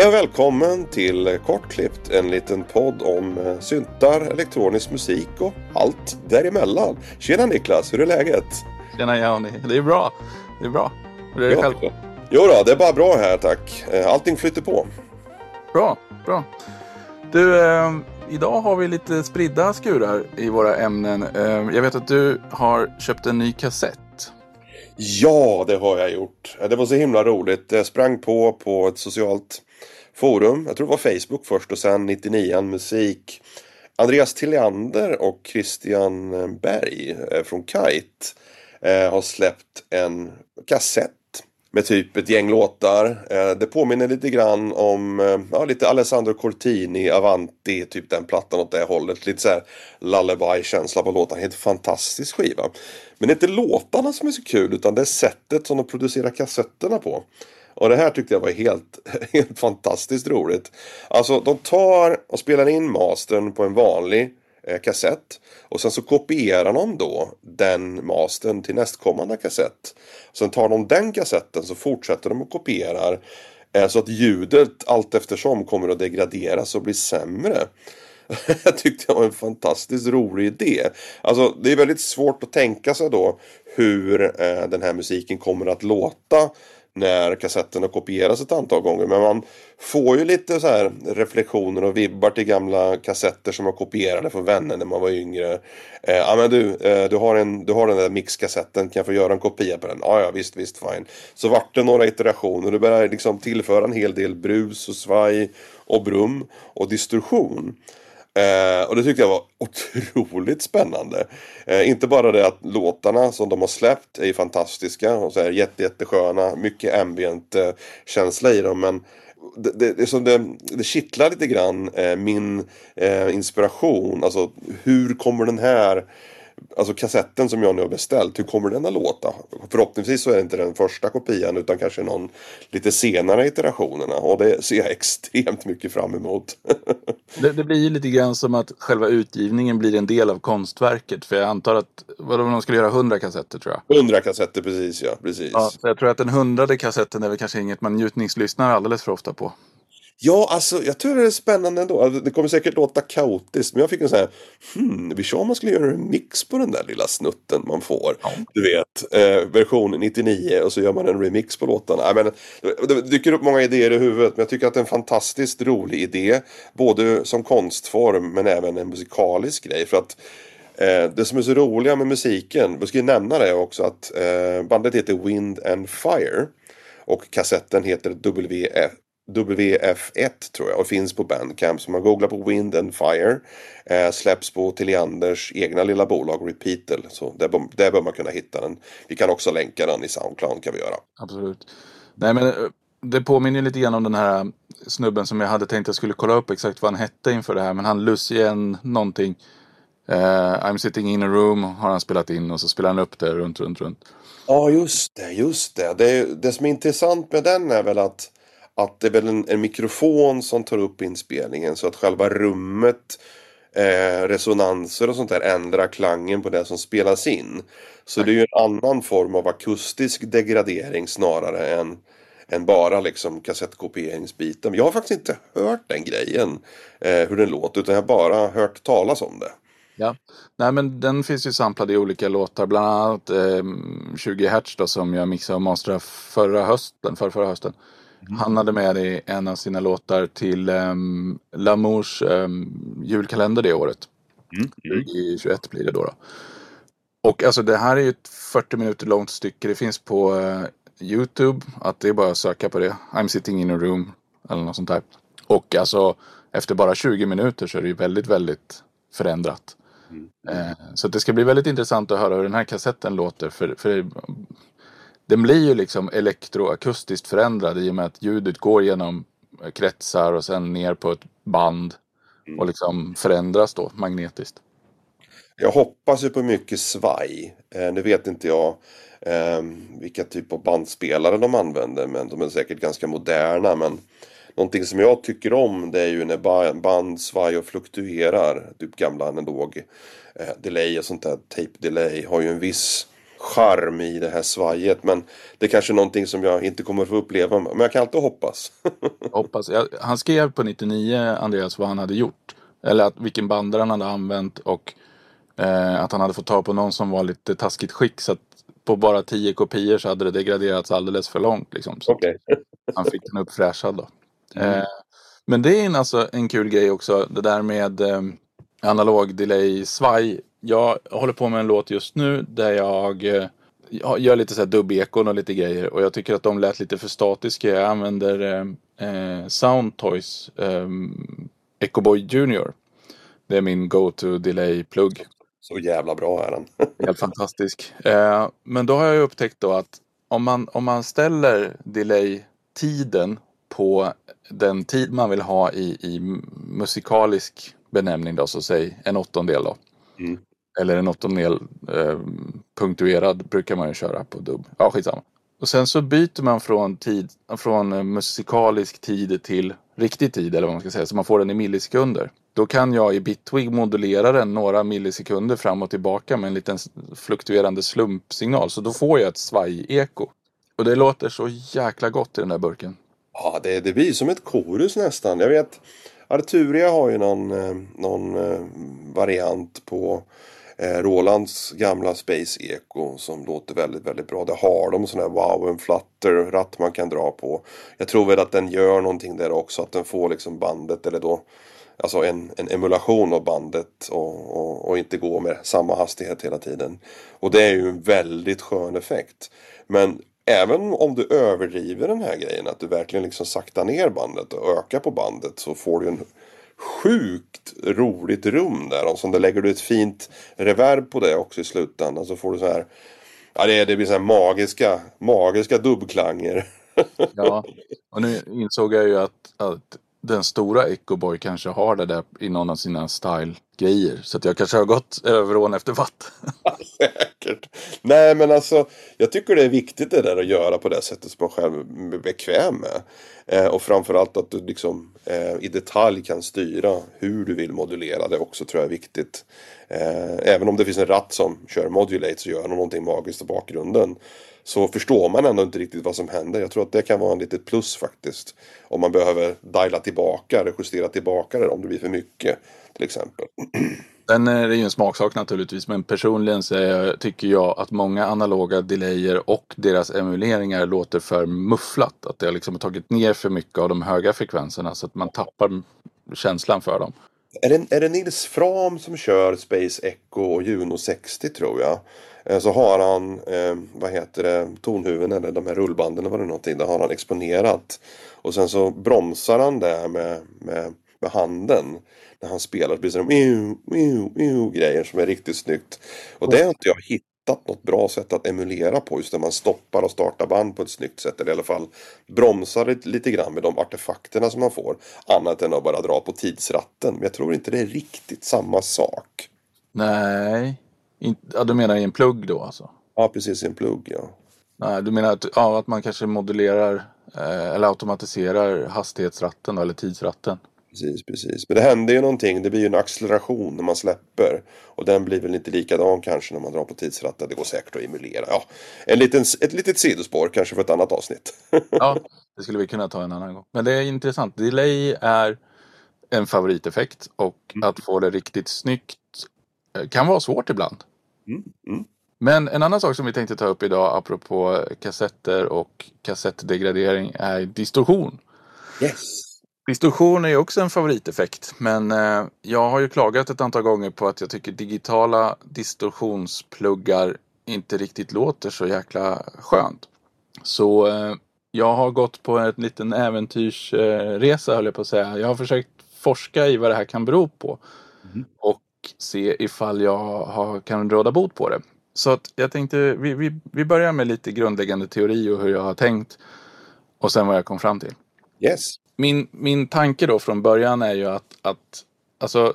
Hej och välkommen till Kortklippt, en liten podd om eh, syntar, elektronisk musik och allt däremellan. Tjena Niklas, hur är läget? Tjena Jani, det är bra. Det är bra. Hur är det Ja. själv? Jo då, det är bara bra här tack. Eh, Allting flyter på. Bra, bra. Du, eh, idag har vi lite spridda skurar i våra ämnen. Eh, jag vet att du har köpt en ny kassett. Ja, det har jag gjort. Eh, Det var så himla roligt. Jag sprang på på ett socialt forum. Jag tror det var Facebook först och sen 99 musik. Andreas Tillander och Christian Berg eh, från Kite eh, har släppt en kassett med typ ett gäng låtar. Eh, det påminner lite grann om eh, ja, lite Alessandro Cortini, Avanti, typ den plattan åt det hållet. Lite såhär lullaby-känsla på låtarna. Helt fantastisk skiva. Men det är inte låtarna som är så kul utan det är sättet som de producerar kassetterna på. Och det här tyckte jag var helt, helt fantastiskt roligt. Alltså de tar och spelar in mastern på en vanlig eh, kassett. Och sen så kopierar de då den mastern till nästkommande kassett. Sen tar de den kassetten så fortsätter de och kopierar. Eh, så att ljudet allt eftersom kommer att degraderas och bli sämre. Jag tyckte det var en fantastiskt rolig idé. Alltså det är väldigt svårt att tänka sig då hur eh, den här musiken kommer att låta när kassetten har kopierats ett antal gånger. Men man får ju lite så här reflektioner och vibbar till gamla kassetter som var kopierade från vänner när man var yngre. Eh, ja men du, eh, du, har en, du har den där mixkassetten, kan jag få göra en kopia på den? Ja, ja visst, visst, fine. Så vart det några iterationer, du börjar liksom tillföra en hel del brus och svaj och brum och distorsion. Eh, och det tyckte jag var otroligt spännande. Eh, inte bara det att låtarna som de har släppt är fantastiska och så här jätte, jättesköna. Mycket ambient eh, känsla i dem. Men det, det, det, är som det, det kittlar lite grann eh, min eh, inspiration. Alltså hur kommer den här Alltså kassetten som jag nu har beställt, hur kommer den att låta? Förhoppningsvis så är det inte den första kopian utan kanske någon lite senare iterationerna och det ser jag extremt mycket fram emot. Det, det blir ju lite grann som att själva utgivningen blir en del av konstverket. För jag antar att vadå, de skulle göra 100 kassetter tror jag. 100 kassetter precis ja, precis. Ja, så jag tror att den hundrade kassetten är väl kanske inget man njutningslyssnar alldeles för ofta på. Ja, alltså jag tror det är spännande ändå. Alltså, Det kommer säkert låta kaotiskt, men jag fick en sån här, hmm, vi kör om man skulle göra en mix på den där lilla snutten man får. Ja. Du vet, eh, version 99 och så gör man en remix på låtarna. Jag menar, det dyker upp många idéer i huvudet, men jag tycker att det är en fantastiskt rolig idé. Både som konstform, men även en musikalisk grej. För att Eh, det som är så roliga med musiken, vi ska ju nämna det också att eh, bandet heter Wind and Fire. Och kassetten heter WF, WF1 tror jag och finns på Bandcamp. Så man googlar på Wind and Fire. Eh, släpps på Tillianders egna lilla bolag Repeatel. Så där, där bör man kunna hitta den. Vi kan också länka den i Soundcloud kan vi göra. Absolut. Nej men eh, det påminner lite grann om den här snubben som jag hade tänkt att jag skulle kolla upp exakt vad han hette inför det här. Men han Lucien någonting. Eh, I'm sitting in a room har han spelat in och så spelar han upp det runt, runt, runt. Ja, just det, just det. Det, det som är intressant med den är väl att, att det är väl en, en mikrofon som tar upp inspelningen så att själva rummet, eh, resonanser och sånt där ändrar klangen på det som spelas in. Så det är ju en annan form av akustisk degradering snarare än, än bara liksom kassettkopieringsbiten. Jag har faktiskt inte hört den grejen, eh, hur den låter, utan jag har bara hört talas om det. Ja. Nej men den finns ju samplad i olika låtar. Bland annat eh, 20 Hertz då som jag mixade och masterade förra hösten. För förra hösten. Han hade med i en av sina låtar till um, Lamours um, julkalender det året. 2021 blir det då, då. Och alltså det här är ju ett 40 minuter långt stycke. Det finns på eh, Youtube. Att det är bara att söka på det. I'm sitting in a room. Eller något sånt där. Och alltså efter bara 20 minuter så är det ju väldigt, väldigt förändrat. Eh, så det ska bli väldigt intressant att höra hur den här kassetten låter. För, för den blir ju liksom elektroakustiskt förändrad i och med att ljudet går genom kretsar och sen ner på ett band. Och liksom förändras då magnetiskt. Jag hoppas ju på mycket svaj. Eh, nu vet inte jag eh, vilka typ av bandspelare de använder. Men de är säkert ganska moderna. Men någonting som jag tycker om det är ju när ba- band svaj och fluktuerar. Typ gamla analog eh, delay och sånt där. Tape delay har ju en viss charm i det här svajet. Men det är kanske någonting som jag inte kommer att få uppleva. Men jag kan alltid hoppas. hoppas. Han skrev på 99, Andreas, vad han hade gjort. Eller att, vilken bandare han hade använt och eh, att han hade fått ta på någon som var lite taskigt skick. Så att på bara 10 kopior så hade det degraderats alldeles för långt. Liksom. Så okay. han fick den uppfräschad då. Mm. Eh, men det är en, alltså, en kul grej också. Det där med eh, analog delay svaj. Jag håller på med en låt just nu där jag eh, gör lite så här dubbekon och lite grejer. Och jag tycker att de lät lite för statiska. Jag använder eh, eh Soundtoys eh, Echoboy Junior. Det är min go-to delay-plugg. Så jävla bra är den. Helt fantastisk. Eh, men då har jag upptäckt då att om man, om man ställer delay-tiden på den tid man vill ha i, i musikalisk benämning då, så säg en åttondel då. Mm. Eller en åttondel eh, punktuerad brukar man ju köra på dubb. Ja, skitsamma. Och sen så byter man från, tid, från eh, musikalisk tid till riktig tid eller vad man ska säga. Så man får den i millisekunder. Då kan jag i Bitwig modulera den några millisekunder fram och tillbaka med en liten fluktuerande slumpsignal. Så då får jag ett svaj-eko. Och det låter så jäkla gott i den där burken. Ja, det, det blir som ett korus nästan. Jag vet Arturia har ju någon, eh, någon eh, variant på Eh, Rolands gamla Space Eco som låter väldigt, väldigt bra. Det har de sån här wow en flutter ratt man kan dra på. Jag tror väl att den gör någonting där också, att den får liksom bandet eller då Alltså en, en emulation av bandet och, och, och, inte gå med samma hastighet hela tiden. Och det är ju en väldigt skön effekt. Men även om du överdriver den här grejen, att du verkligen liksom saktar ner bandet och ökar på bandet så får du en sjukt roligt rum där. Och så lägger du ett fint reverb på det också i slutändan så får du så här Ja det, det blir så här magiska, magiska dubbklanger. ja, och nu insåg jag ju att, att den stora Ecoboy kanske har det där i någon av sina style-grejer. Så att jag kanske har gått över ån efter vatt. Säkert. Nej men alltså, jag tycker det är viktigt det där att göra på det sättet som man själv är bekväm med. Eh, och framförallt att du liksom eh, i detalj kan styra hur du vill modulera det också tror jag är viktigt. Eh, även om det finns en ratt som kör modulate så gör någonting magiskt i bakgrunden så förstår man ändå inte riktigt vad som händer. Jag tror att det kan vara en litet plus faktiskt. Om man behöver diala tillbaka eller justera tillbaka det om det blir för mycket till exempel. Sen är det ju en smaksak naturligtvis, men personligen så tycker jag att många analoga delayer och deras emuleringar låter för mufflat. Att det har liksom tagit ner för mycket av de höga frekvenserna så att man tappar känslan för dem. Är det, är det Nils Fram som kör Space Echo och Juno 60 tror jag? Eh, så har han, eh, vad heter det, tonhuven eller de här rullbanden eller vad det är någonting. Där har han exponerat. Och sen så bromsar han det med, med, med handen. När han spelar så blir det så grejer som är riktigt snyggt. Och det har inte jag hittat något bra sätt att emulera på. Just när man stoppar och startar band på ett snyggt sätt. Eller i alla fall bromsar lite, lite grann med de artefakterna som man får. Annat än att bara dra på tidsratten. Men jag tror inte det är riktigt samma sak. Nej, ja, du menar i en plugg då alltså? Ja, precis i en plugg ja. Nej, du menar att, ja, att man kanske modulerar eh, eller automatiserar hastighetsratten då, eller tidsratten? Precis, precis. Men det händer ju någonting. Det blir ju en acceleration när man släpper. Och den blir väl inte likadan kanske när man drar på tidsratten. Det går säkert att emulera. Ja, en liten, ett litet sidospår kanske för ett annat avsnitt. ja, det skulle vi kunna ta en annan gång. Men det är intressant. Delay är en favoriteffekt och mm. att få det riktigt snyggt eh, kan vara svårt ibland. Mm, mm. Men en annan sak som vi tänkte ta upp idag apropå kassetter och kassettdegradering är distorsion. Yes. Distorsion är ju också en favoriteffekt. Men eh, jag har ju klagat ett antal gånger på att jag tycker digitala distorsionspluggar inte riktigt låter så jäkla skönt. Så eh, jag har gått på en liten äventyrsresa höll jag på att säga. Jag har försökt forska i vad det här kan bero på. Mm. Och se ifall jag har, kan råda bot på det. Så att jag tänkte vi, vi, vi börjar med lite grundläggande teori och hur jag har tänkt. Och sen vad jag kom fram till. Yes. Min, min tanke då från början är ju att, att alltså,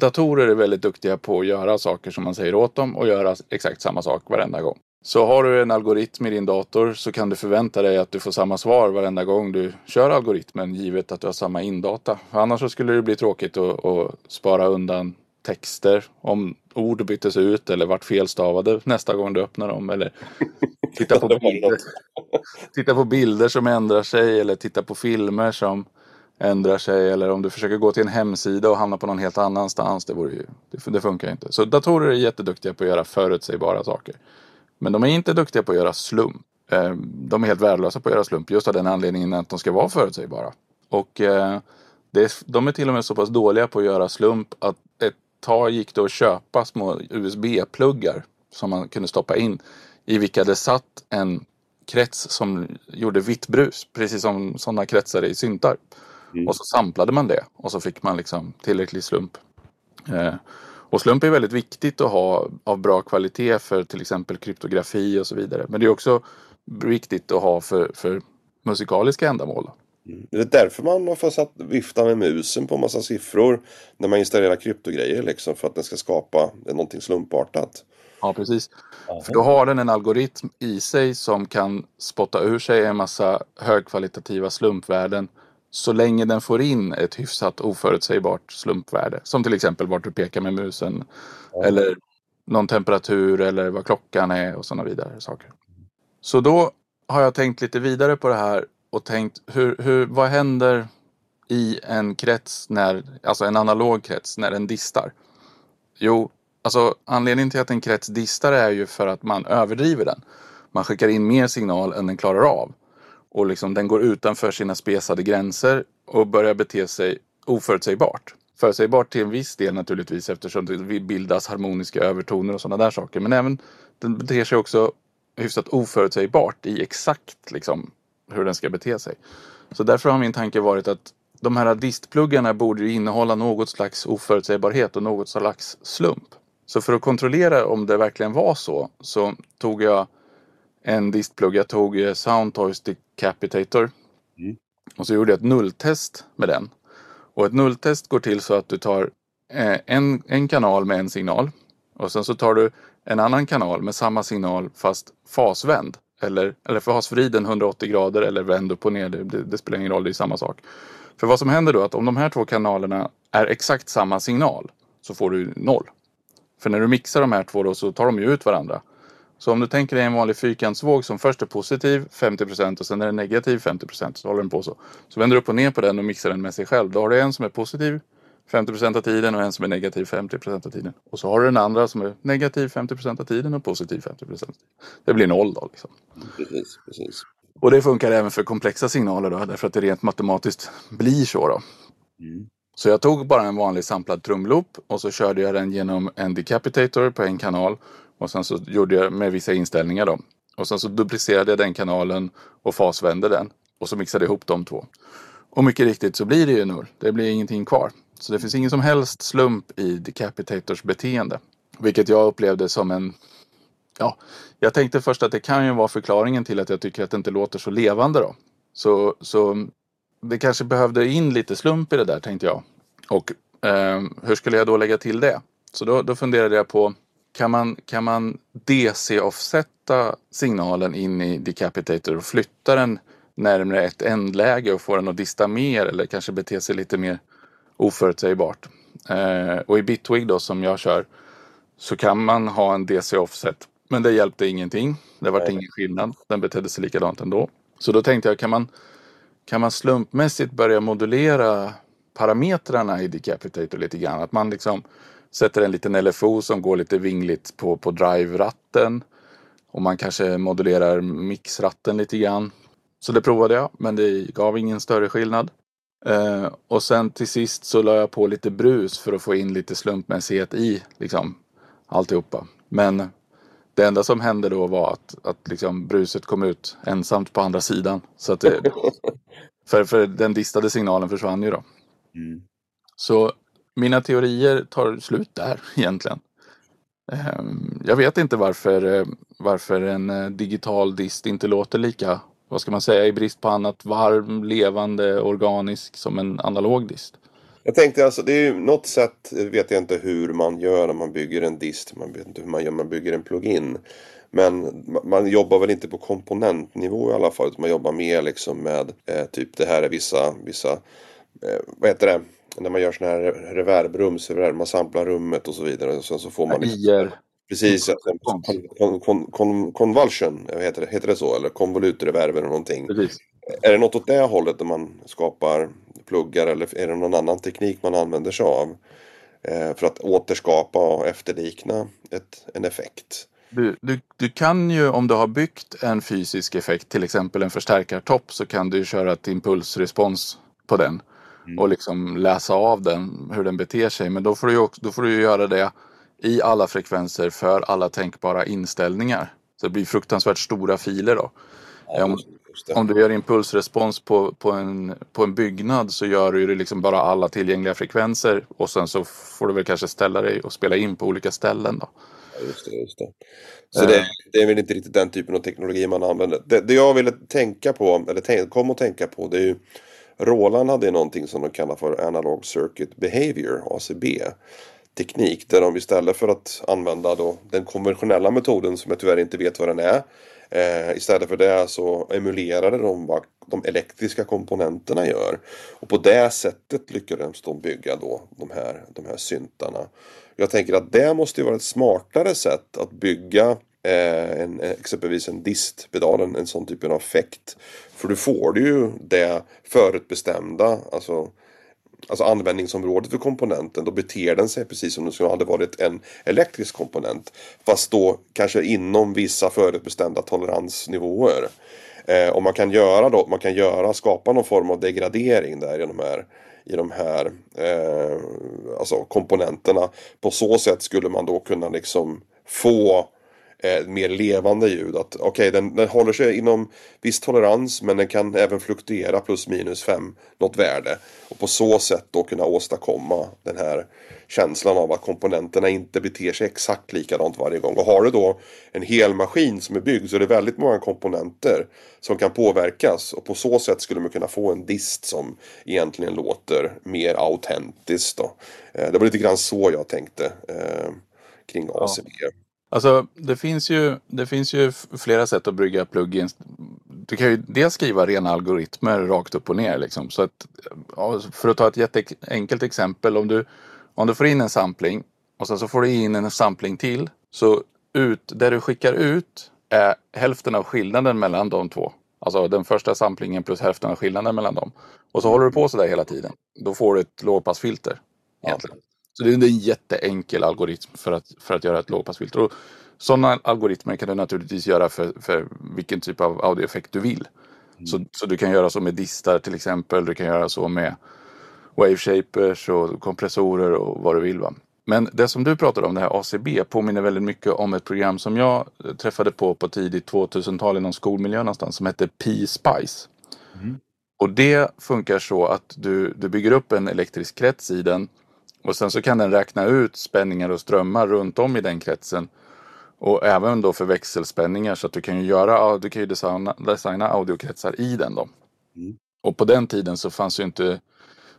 datorer är väldigt duktiga på att göra saker som man säger åt dem och göra exakt samma sak varenda gång. Så har du en algoritm i din dator så kan du förvänta dig att du får samma svar varenda gång du kör algoritmen givet att du har samma indata. Annars så skulle det bli tråkigt att, att spara undan texter. Om ord byttes ut eller vart felstavade nästa gång du öppnar dem. Eller titta på, bilder, titta på bilder som ändrar sig eller titta på filmer som ändrar sig. Eller om du försöker gå till en hemsida och hamna på någon helt annanstans. Det, vore ju, det, det funkar inte. Så datorer är jätteduktiga på att göra förutsägbara saker. Men de är inte duktiga på att göra slump. Eh, de är helt värdelösa på att göra slump just av den anledningen att de ska vara förutsägbara. Och eh, de är till och med så pass dåliga på att göra slump att ett tag gick det att köpa små USB-pluggar som man kunde stoppa in i vilka det satt en krets som gjorde vitt brus, precis som sådana kretsar i syntar. Mm. Och så samplade man det och så fick man liksom tillräcklig slump. Eh, och slump är väldigt viktigt att ha av bra kvalitet för till exempel kryptografi och så vidare. Men det är också viktigt att ha för, för musikaliska ändamål. Mm. Är det därför man har fått satt vifta med musen på en massa siffror när man installerar kryptogrejer liksom för att den ska skapa någonting slumpartat? Ja, precis. Aha. För då har den en algoritm i sig som kan spotta ur sig en massa högkvalitativa slumpvärden så länge den får in ett hyfsat oförutsägbart slumpvärde. Som till exempel vart du pekar med musen. Ja. Eller någon temperatur eller vad klockan är och sådana vidare saker. Så då har jag tänkt lite vidare på det här och tänkt hur, hur, vad händer i en krets, när, alltså en analog krets, när den distar? Jo, alltså anledningen till att en krets distar är ju för att man överdriver den. Man skickar in mer signal än den klarar av. Och liksom den går utanför sina spesade gränser och börjar bete sig oförutsägbart. Förutsägbart till en viss del naturligtvis eftersom det bildas harmoniska övertoner och sådana där saker. Men även den beter sig också hyfsat oförutsägbart i exakt liksom, hur den ska bete sig. Så därför har min tanke varit att de här distpluggarna borde innehålla något slags oförutsägbarhet och något slags slump. Så för att kontrollera om det verkligen var så, så tog jag en distplugg. Jag tog eh, Soundtoys Decapitator. Mm. Och så gjorde jag ett nulltest med den. Och ett nulltest går till så att du tar eh, en, en kanal med en signal. Och sen så tar du en annan kanal med samma signal fast fasvänd. Eller, eller fasvriden 180 grader eller vänd upp och ner. Det, det, spelar ingen roll, det är samma sak. För vad som händer då är att om de här två kanalerna är exakt samma signal så får du noll. För när du mixar de här två då så tar de ju ut varandra. Så om du tänker dig en vanlig fyrkantsvåg som först är positiv 50% och sen är den negativ 50% så håller den på så. Så vänder du upp och ner på den och mixar den med sig själv. Då har du en som är positiv 50% av tiden och en som är negativ 50% av tiden. Och så har du den andra som är negativ 50% av tiden och positiv 50% av tiden. Det blir noll då. Liksom. Precis, precis. Och det funkar även för komplexa signaler då, därför att det rent matematiskt blir så. Då. Mm. Så jag tog bara en vanlig samplad trumloop och så körde jag den genom en decapitator på en kanal. Och sen så gjorde jag med vissa inställningar då. Och sen så duplicerade jag den kanalen och fasvände den. Och så mixade jag ihop de två. Och mycket riktigt så blir det ju noll. Det blir ingenting kvar. Så det finns ingen som helst slump i Decapitators beteende. Vilket jag upplevde som en... Ja, jag tänkte först att det kan ju vara förklaringen till att jag tycker att det inte låter så levande då. Så, så det kanske behövde in lite slump i det där tänkte jag. Och eh, hur skulle jag då lägga till det? Så då, då funderade jag på kan man, kan man DC-offsätta signalen in i Decapitator och flytta den närmare ett ändläge och få den att dista mer eller kanske bete sig lite mer oförutsägbart. Eh, och i Bitwig då som jag kör så kan man ha en DC-offset. Men det hjälpte ingenting. Det var ingen skillnad. Den betedde sig likadant ändå. Så då tänkte jag kan man, kan man slumpmässigt börja modulera parametrarna i Decapitator lite grann? Att man liksom sätter en liten LFO som går lite vingligt på, på drive-ratten. Och man kanske modulerar mixratten lite grann. Så det provade jag, men det gav ingen större skillnad. Eh, och sen till sist så la jag på lite brus för att få in lite slumpmässighet i liksom, alltihopa. Men det enda som hände då var att, att liksom, bruset kom ut ensamt på andra sidan. Så att det, för, för den distade signalen försvann ju då. Mm. Så mina teorier tar slut där egentligen. Ehm, jag vet inte varför, eh, varför en eh, digital dist inte låter lika, vad ska man säga, i brist på annat varm, levande, organisk som en analog dist. Jag tänkte alltså, det är ju något sätt, vet jag inte hur man gör när man bygger en dist. Man vet inte hur man gör man bygger en plugin. Men man jobbar väl inte på komponentnivå i alla fall. Utan man jobbar mer liksom med eh, typ det här är vissa, vissa eh, vad heter det? när man gör sådana här reverbrum, så man samplar rummet och så vidare. Och sen så får man... IR. Precis, kon, kon, kon, convulsion, heter det, heter det så? Eller konvolutreverb eller någonting. Precis. Är det något åt det hållet där man skapar pluggar eller är det någon annan teknik man använder sig av? Eh, för att återskapa och efterlikna ett, en effekt. Du, du, du kan ju om du har byggt en fysisk effekt, till exempel en förstärkartopp, så kan du köra ett impulsrespons på den. Mm. Och liksom läsa av den, hur den beter sig. Men då får du ju, också, då får du göra det i alla frekvenser för alla tänkbara inställningar. Så det blir fruktansvärt stora filer då. Ja, om, om, du gör impulsrespons på, på, en, på en byggnad så gör du liksom bara alla tillgängliga frekvenser och sen så får du väl kanske ställa dig och spela in på olika ställen då. Ja, just det, just det. Så det, det, är väl inte riktigt den typen av teknologi man använder. Det, det jag ville tänka på, eller tänk, kom att tänka på, det är ju Roland hade någonting som de kallar för Analog Circuit Behavior, ACB teknik där de istället för att använda då den konventionella metoden som jag tyvärr inte vet vad den är eh, istället för det så emulerade de vad de elektriska komponenterna gör. Och på det sättet lyckades de bygga då de här, de här syntarna. Jag tänker att det måste vara ett smartare sätt att bygga eh, en, eh, exempelvis en distpedal, en, en sån typ av effekt. För du får du ju det förutbestämda, alltså alltså användningsområdet för komponenten, då beter den sig precis som om det hade varit en elektrisk komponent. Fast då kanske inom vissa förutbestämda toleransnivåer. Eh, och man kan göra då, man kan göra, skapa någon form av degradering där i de här i de här eh, alltså komponenterna. På så sätt skulle man då kunna liksom få eh, mer levande ljud. Att okej, okay, den, den håller sig inom viss tolerans men den kan även fluktuera plus minus fem något värde. Och på så sätt då kunna åstadkomma den här känslan av att komponenterna inte beter sig exakt likadant varje gång. Och har du då en hel maskin som är byggd så är det väldigt många komponenter som kan påverkas. Och på så sätt skulle man kunna få en dist som egentligen låter mer autentiskt. Då. Eh, det var lite grann så jag tänkte eh, kring ACB. Ja. Alltså det finns, ju, det finns ju flera sätt att brygga plugins. Du kan ju dels skriva rena algoritmer rakt upp och ner. Liksom. Så att, för att ta ett jätteenkelt exempel. Om du, om du får in en sampling och sen så får du in en sampling till. Så ut, det du skickar ut är hälften av skillnaden mellan de två. Alltså den första samplingen plus hälften av skillnaden mellan dem. Och så håller du på sådär hela tiden. Då får du ett lågpassfilter. Egentligen. Ja. Så det är en jätteenkel algoritm för att, för att göra ett lågpassfilter. Och sådana algoritmer kan du naturligtvis göra för, för vilken typ av audioeffekt du vill. Mm. Så, så du kan göra så med distar till exempel. Du kan göra så med wave shapers och kompressorer och vad du vill. Va? Men det som du pratade om, det här ACB, påminner väldigt mycket om ett program som jag träffade på på tidigt 2000-tal i någon skolmiljö någonstans som hette P-Spice. Mm. Och det funkar så att du, du bygger upp en elektrisk krets i den och sen så kan den räkna ut spänningar och strömmar runt om i den kretsen. Och även då för växelspänningar så att du kan ju göra, du kan ju designa, designa audiokretsar i den då. Mm. Och på den tiden så fanns ju inte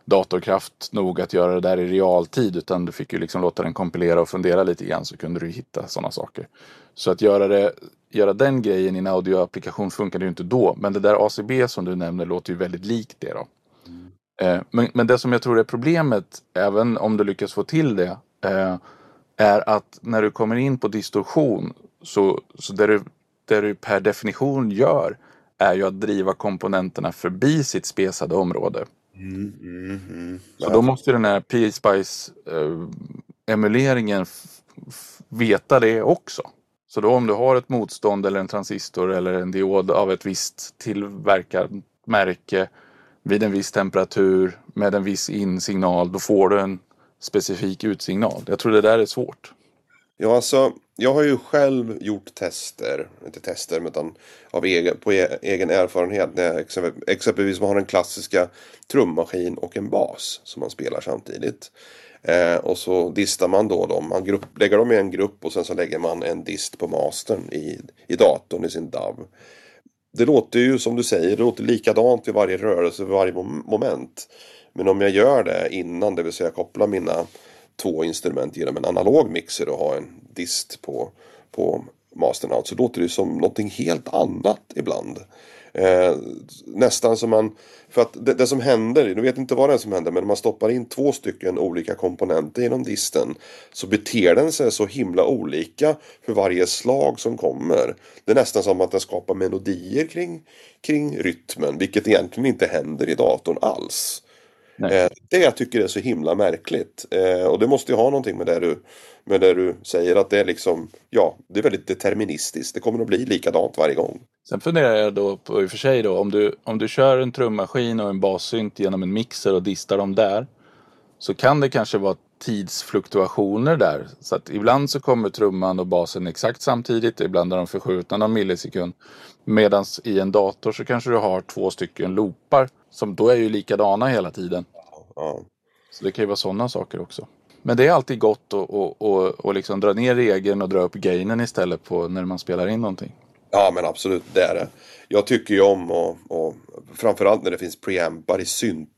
datorkraft nog att göra det där i realtid utan du fick ju liksom låta den kompilera och fundera lite grann så kunde du hitta sådana saker. Så att göra, det, göra den grejen i en audioapplikation funkade ju inte då. Men det där ACB som du nämner låter ju väldigt likt det då. Eh, men, men det som jag tror är problemet, även om du lyckas få till det, eh, är att när du kommer in på distorsion så, så det, du, det du per definition gör är ju att driva komponenterna förbi sitt spesade område. Mm, mm, mm. Så då måste den här P-Spice eh, emuleringen veta det också. Så då om du har ett motstånd eller en transistor eller en diod av ett visst tillverkat märke vid en viss temperatur med en viss insignal, då får du en specifik utsignal. Jag tror det där är svårt. Ja, alltså, jag har ju själv gjort tester, inte tester, utan av egen, på e-, egen erfarenhet. När jag exempelvis man har en klassiska trummaskin och en bas som man spelar samtidigt. Eh, och så distar man då dem. Man grupp, lägger dem i en grupp och sen så lägger man en dist på mastern i, i datorn i sin DAV det låter ju som du säger, det låter likadant vid varje rörelse, vid varje moment. Men om jag gör det innan, det vill säga kopplar mina två instrument genom en analog mixer och har en dist på, på mastern out, så låter det som någonting helt annat ibland. Eh, nästan som man, för att det, det, som händer, nu vet inte vad det är som händer, men om man stoppar in två stycken olika komponenter genom disten så beter den sig så himla olika för varje slag som kommer. Det är nästan som att den skapar melodier kring, kring rytmen, vilket egentligen inte händer i datorn alls. Eh, det jag tycker är så himla märkligt. Eh, och det måste ju ha någonting med det, du, med det du säger att det är liksom, ja, det är väldigt deterministiskt. Det kommer att bli likadant varje gång. Sen funderar jag då på i och för sig då om du, om du kör en trummaskin och en bassynt genom en mixer och distar dem där. Så kan det kanske vara tidsfluktuationer där. Så att ibland så kommer trumman och basen exakt samtidigt. Ibland är de förskjutna någon millisekund. Medan i en dator så kanske du har två stycken loopar. Som då är ju likadana hela tiden. Ja. Så det kan ju vara sådana saker också. Men det är alltid gott att och, och, och liksom dra ner regeln och dra upp gainen istället på när man spelar in någonting. Ja men absolut, det är det. Jag tycker ju om och, och framförallt när det finns preampar i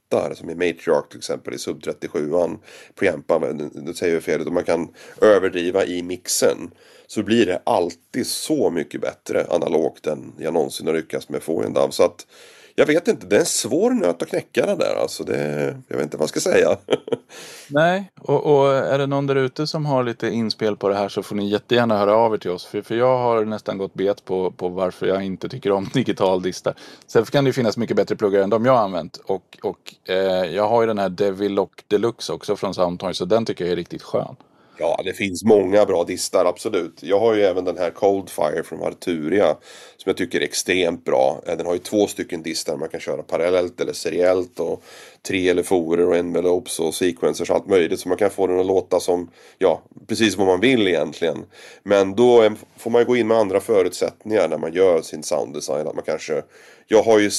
syntar som i Matriarch till exempel i Sub 37an. Preampar, nu säger jag fel, man kan överdriva i mixen. Så blir det alltid så mycket bättre analogt än jag någonsin har lyckats med få en DAV. Så att jag vet inte, det är en svår nöt att knäcka den där alltså. Det, jag vet inte vad jag ska säga. Nej, och, och, är det någon där ute som har lite inspel på det här så får ni jättegärna höra av er till oss. För, för jag har nästan gått bet på, på varför jag inte tycker om digital distar. Sen kan det ju finnas mycket bättre pluggar än de jag har använt. Och, och eh, jag har ju den här Devilock Deluxe också från Soundtoy så den tycker jag är riktigt skön. Ja, det finns många bra distar, absolut. Jag har ju även den här Coldfire från Arturia som jag tycker är extremt bra. Eh, den har ju två stycken distar man kan köra parallellt eller seriellt och tre eleforer och envelopes och sequencers och allt möjligt. Så man kan få den att låta som, ja, precis vad man vill egentligen. Men då får man ju gå in med andra förutsättningar när man gör sin sounddesign. Att man kanske, jag har ju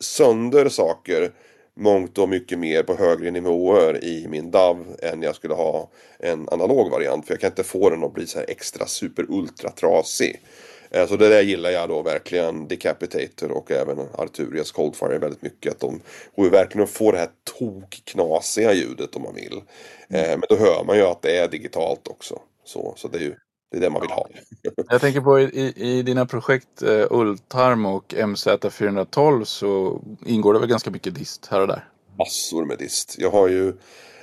sönder saker mångt och mycket mer på högre nivåer i min DAV än jag skulle ha en analog variant. För jag kan inte få den att bli så här extra super ultra trasig. Eh, så det där gillar jag då verkligen Decapitator och även Arturias Coldfire väldigt mycket. Att de går verkligen att få det här tokknasiga ljudet om man vill. Mm. Men då hör man ju att det är digitalt också. Så, så det är ju det är det man vill ha. Jag tänker på i, i dina projekt uh, Ultarm och MZ412 så ingår det väl ganska mycket dist här och där? Massor med dist. Jag har ju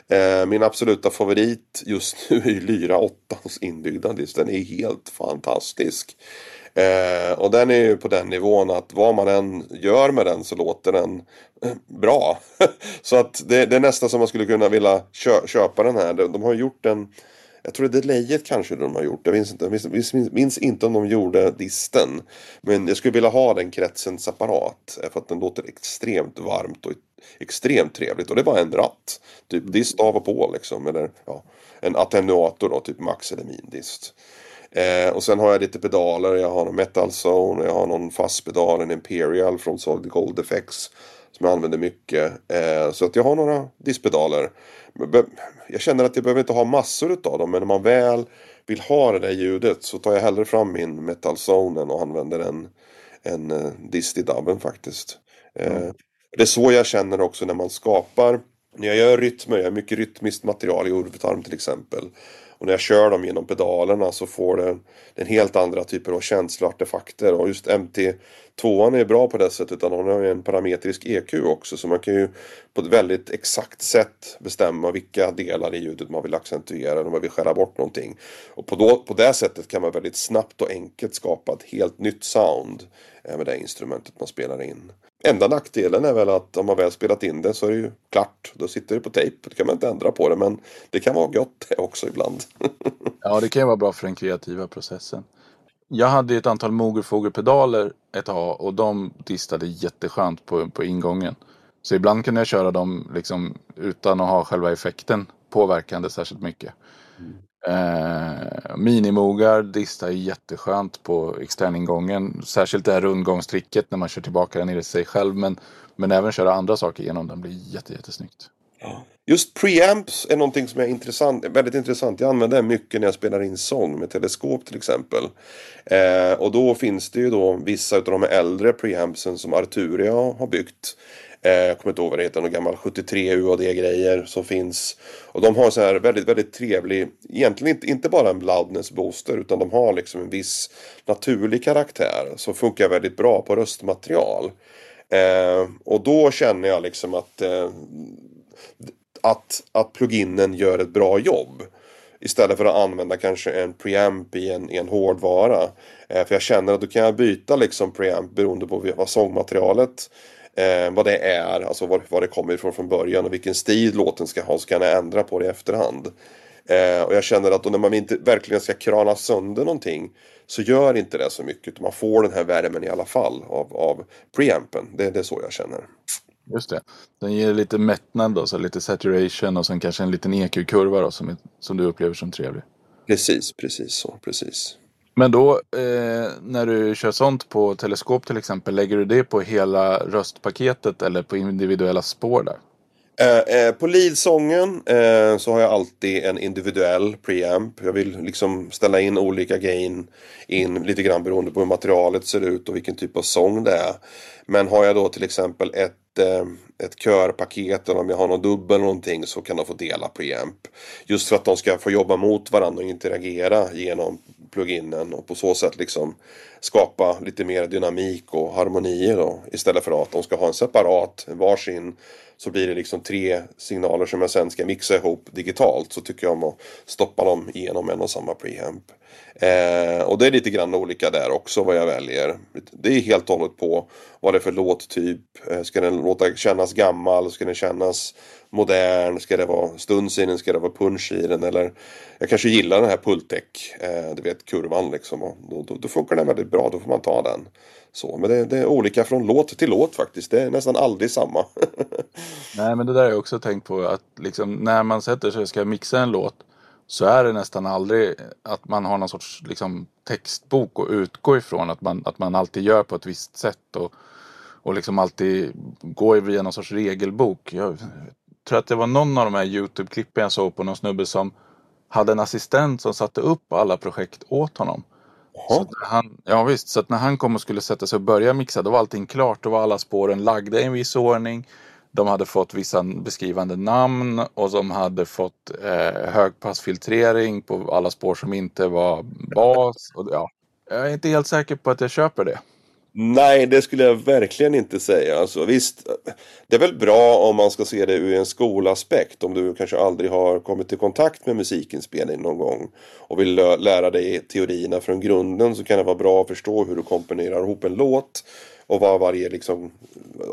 eh, min absoluta favorit just nu är ju Lyra 8 inbyggda dist. Den är helt fantastisk. Eh, och den är ju på den nivån att vad man än gör med den så låter den eh, bra. så att det, det, är nästan som man skulle kunna vilja kö köpa den här. De, de har gjort en jag tror det är Delayet kanske de har gjort. Jag minns inte, jag minns, minns, inte om de gjorde disten. Men jag skulle vilja ha den kretsen separat. För att den låter extremt varmt och extremt trevligt. Och det var en ratt. Typ dist av och på liksom. Eller ja, en attenuator då, typ max eller min dist. Eh, och sen har jag lite pedaler. Jag har någon Metal Zone. Jag har någon fast pedal, en Imperial från Solid Gold Effects. Som jag använder mycket. Eh, så att jag har några diskpedaler. Jag känner att jag behöver inte ha massor utav dem. Men när man väl vill ha det där ljudet så tar jag hellre fram min Metal och använder en, en uh, dist i dubben faktiskt. Mm. det är så jag känner också när man skapar. När jag gör rytmer, jag har mycket rytmiskt material i Urvetarm till exempel. Och när jag kör dem genom pedalerna så får den, den helt andra typer av känsloartefakter. Och just MT2 är bra på det sättet. Den har ju en parametrisk EQ också. Så man kan ju på ett väldigt exakt sätt bestämma vilka delar i ljudet man vill accentuera. Eller om man vill skära bort någonting. Och på, då, på det sättet kan man väldigt snabbt och enkelt skapa ett helt nytt sound. Eh, med det instrumentet man spelar in. Enda nackdelen är väl att om man väl spelat in det så är det ju klart. Då sitter det på tejp. Då kan man inte ändra på det. Men det kan vara gott det också ibland. ja, det kan ju vara bra för den kreativa processen. Jag hade ett antal Mogerfoger-pedaler ett tag och de distade jätteskönt på, på ingången. Så ibland kunde jag köra dem liksom utan att ha själva effekten påverkande särskilt mycket. Mm. Eh, minimogar distar jätteskönt på externingången. Särskilt det här rundgångstricket när man kör tillbaka den i sig själv. Men, men även köra andra saker genom den blir jätte, jättesnyggt. Just preamps är någonting som är intressant, väldigt intressant. Jag använder det mycket när jag spelar in sång med teleskop till exempel. Eh, och då finns det ju då vissa av de äldre preampsen som Arturia har byggt. Eh, jag kommer inte ihåg vad det heter, någon gammal 73 UAD-grejer som finns. Och de har så här väldigt, väldigt trevlig, egentligen inte, inte bara en loudness booster utan de har liksom en viss naturlig karaktär som funkar väldigt bra på röstmaterial. Eh, och då känner jag liksom att eh, att, att pluginen gör ett bra jobb. Istället för att använda kanske en preamp i en, i en hårdvara. Eh, för jag känner att då kan jag byta liksom preamp beroende på vad sångmaterialet eh, vad det är, alltså var, var det kommer ifrån från början och vilken stil låten ska ha så kan jag ändra på det i efterhand. Eh, och jag känner att då när man inte verkligen ska krana sönder någonting så gör inte det så mycket. Man får den här värmen i alla fall av, av preampen. Det, det är så jag känner. Just det. Den ger lite mättnad då, så lite saturation och sen kanske en liten EQ-kurva då som, som du upplever som trevlig. Precis, precis så, precis. Men då eh, när du kör sånt på teleskop till exempel, lägger du det på hela röstpaketet eller på individuella spår där? Eh, eh, på leadsången eh, så har jag alltid en individuell preamp. Jag vill liksom ställa in olika gain in lite grann beroende på hur materialet ser ut och vilken typ av sång det är. Men har jag då till exempel ett, Eh, ett körpaket eller om jag har någon dubbel eller någonting så kan de få dela preamp. Just för att de ska få jobba mot varandra och interagera genom pluginen och på så sätt liksom skapa lite mer dynamik och harmonier då. Istället för att de ska ha en separat, varsin så blir det liksom tre signaler som jag sen ska mixa ihop digitalt. Så tycker jag om att stoppa dem genom en och samma preamp. Eh, och det är lite grann olika där också vad jag väljer. Det är helt och hållet på vad det är för låttyp. Eh, ska den låta kännas gammal? Ska den kännas modern? Ska det vara stuns i den? Ska det vara punch i den? Eller jag kanske gillar den här Pultec, eh, du vet kurvan liksom. Och då, då, då, funkar den väldigt bra, då får man ta den. Så, men det, det, är olika från låt till låt faktiskt. Det är nästan aldrig samma. Nej men det där har jag också tänkt på att liksom, när man sätter sig och ska mixa en låt så är det nästan aldrig att man har någon sorts liksom, textbok att utgå ifrån. Att man, att man alltid gör på ett visst sätt och, och liksom alltid går via någon sorts regelbok. Jag tror att det var någon av de här Youtube-klippen jag såg på någon snubbe som hade en assistent som satte upp alla projekt åt honom. Så han, ja visst, så att när han kom och skulle sätta sig och börja mixa då var allting klart. Då var alla spåren lagda i en viss ordning. De hade fått vissa beskrivande namn och de hade fått eh, högpassfiltrering på alla spår som inte var bas. Och, ja. Jag är inte helt säker på att jag köper det. Nej, det skulle jag verkligen inte säga. Alltså, visst, det är väl bra om man ska se det ur en skolaspekt. Om du kanske aldrig har kommit i kontakt med musikinspelning någon gång och vill lära dig teorierna från grunden så kan det vara bra att förstå hur du komponerar ihop en låt och vad varje, liksom,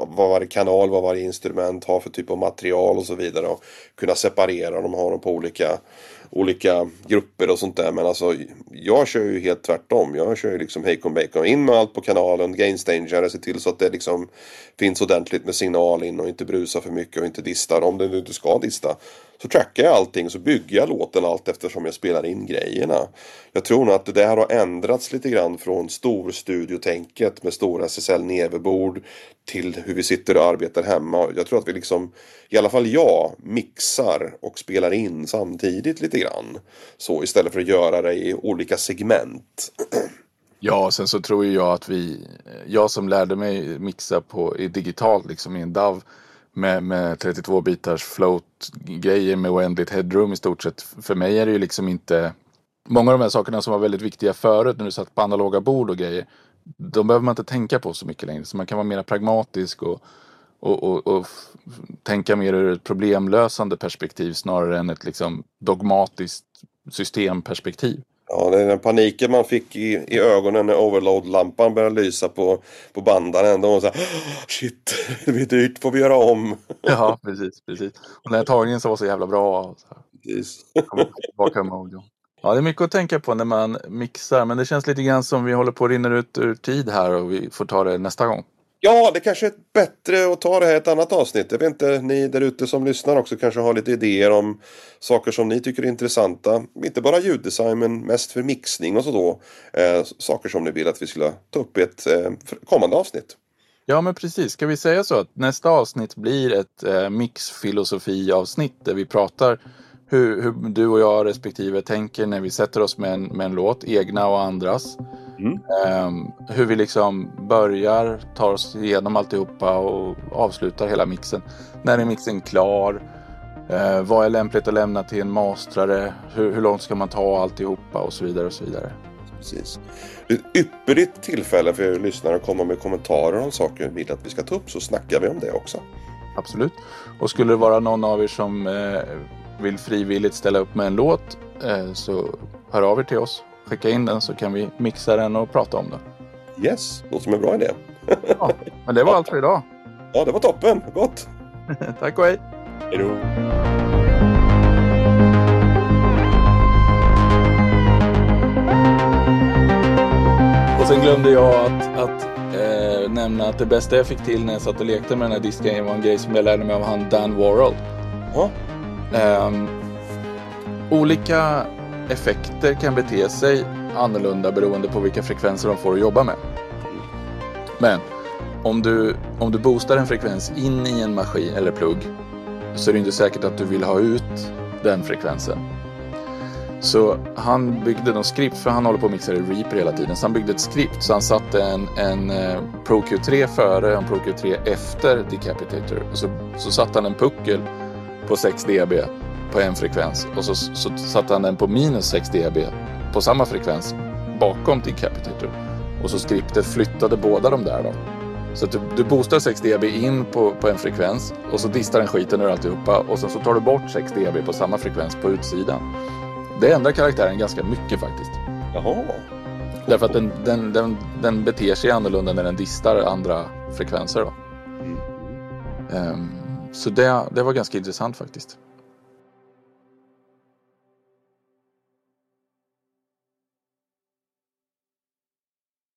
vad varje kanal, vad varje instrument har för typ av material och så vidare. Och kunna separera dem, ha dem på olika, olika grupper och sånt där. Men alltså jag kör ju helt tvärtom. Jag kör ju liksom Hacon Bacon. In med allt på kanalen, gainstangare, se till så att det liksom finns ordentligt med signal in och inte brusar för mycket och inte distar om det nu inte ska dista. Så trackar jag allting så bygger jag låten allt eftersom jag spelar in grejerna. Jag tror nog att det där har ändrats lite grann från storstudiotänket med stora SSL-neverbord till hur vi sitter och arbetar hemma. Jag tror att vi liksom, i alla fall jag, mixar och spelar in samtidigt lite grann. Så istället för att göra det i olika segment. Ja, sen så tror jag att vi, jag som lärde mig mixa på, i digitalt liksom i en DAV med, med 32 bitars float grejer med oändligt headroom i stort sett. För mig är det ju liksom inte Många av de här sakerna som var väldigt viktiga förut när du satt på analoga bord och grejer. De behöver man inte tänka på så mycket längre. Så man kan vara mer pragmatisk och, och, och, och tänka mer ur ett problemlösande perspektiv snarare än ett liksom dogmatiskt systemperspektiv. Ja, det är den paniken man fick i, i ögonen när overload-lampan började lysa på, på bandaren. Då var så här, shit, det blir dyrt, får vi göra om? Ja, precis, precis. Och den här tagningen så var så jävla bra. Så precis. Ja, det är mycket att tänka på när man mixar, men det känns lite grann som vi håller på att rinna ut ur tid här och vi får ta det nästa gång. Ja, det kanske är bättre att ta det här i ett annat avsnitt. Jag vet inte, ni där ute som lyssnar också kanske har lite idéer om saker som ni tycker är intressanta. Inte bara ljuddesign, men mest för mixning och så då. Eh, saker som ni vill att vi skulle ta upp i ett eh, kommande avsnitt. Ja, men precis. Ska vi säga så att nästa avsnitt blir ett eh, mixfilosofi-avsnitt där vi pratar hur, hur, du och jag respektive tänker när vi sätter oss med en, med en låt, egna och andras. Mm. Um, hur vi liksom börjar, tar oss igenom alltihopa och avslutar hela mixen. När är mixen klar? Uh, vad är lämpligt att lämna till en mastrare? Hur, hur långt ska man ta alltihopa och så vidare och så vidare. Precis. Det är ett ypperligt tillfälle för er lyssnare att komma med kommentarer om saker ni vill att vi ska ta upp så snackar vi om det också. Absolut. Och skulle det vara någon av er som eh, vill frivilligt ställa upp med en låt eh, så hör av er till oss. Skicka in den så kan vi mixa den och prata om den. Yes, låter som en bra idé. ja, men det var allt för idag. Ja, det var toppen. Gott. Tack och hej. Hej då. Och sen glömde jag att, att eh, nämna att det bästa jag fick till när jag satt och lekte med den här disken var en grej som jag lärde mig av han Dan Warhol. Ja. Um, olika effekter kan bete sig annorlunda beroende på vilka frekvenser de får att jobba med. Men om du, om du boostar en frekvens in i en maskin eller plugg så är det inte säkert att du vill ha ut den frekvensen. Så han byggde något skript, för han håller på att mixa i Reaper hela tiden. Så han byggde ett skript, så han satte en, en eh, Pro Q3 före och en Pro Q3 efter Decapitator. Och så, så satte han en puckel på 6 dB på en frekvens och så, så satte han den på minus 6 dB på samma frekvens bakom Decapitator. Och så skriptet flyttade båda de där då. Så att du, du boostar 6 dB in på, på en frekvens och så distar den skiten ur alltihopa och sen så tar du bort 6 dB på samma frekvens på utsidan. Det ändrar karaktären ganska mycket faktiskt. Jaha. Därför att den, den, den, den beter sig annorlunda när den distar andra frekvenser. Då. Mm. Um, så det, det var ganska intressant faktiskt.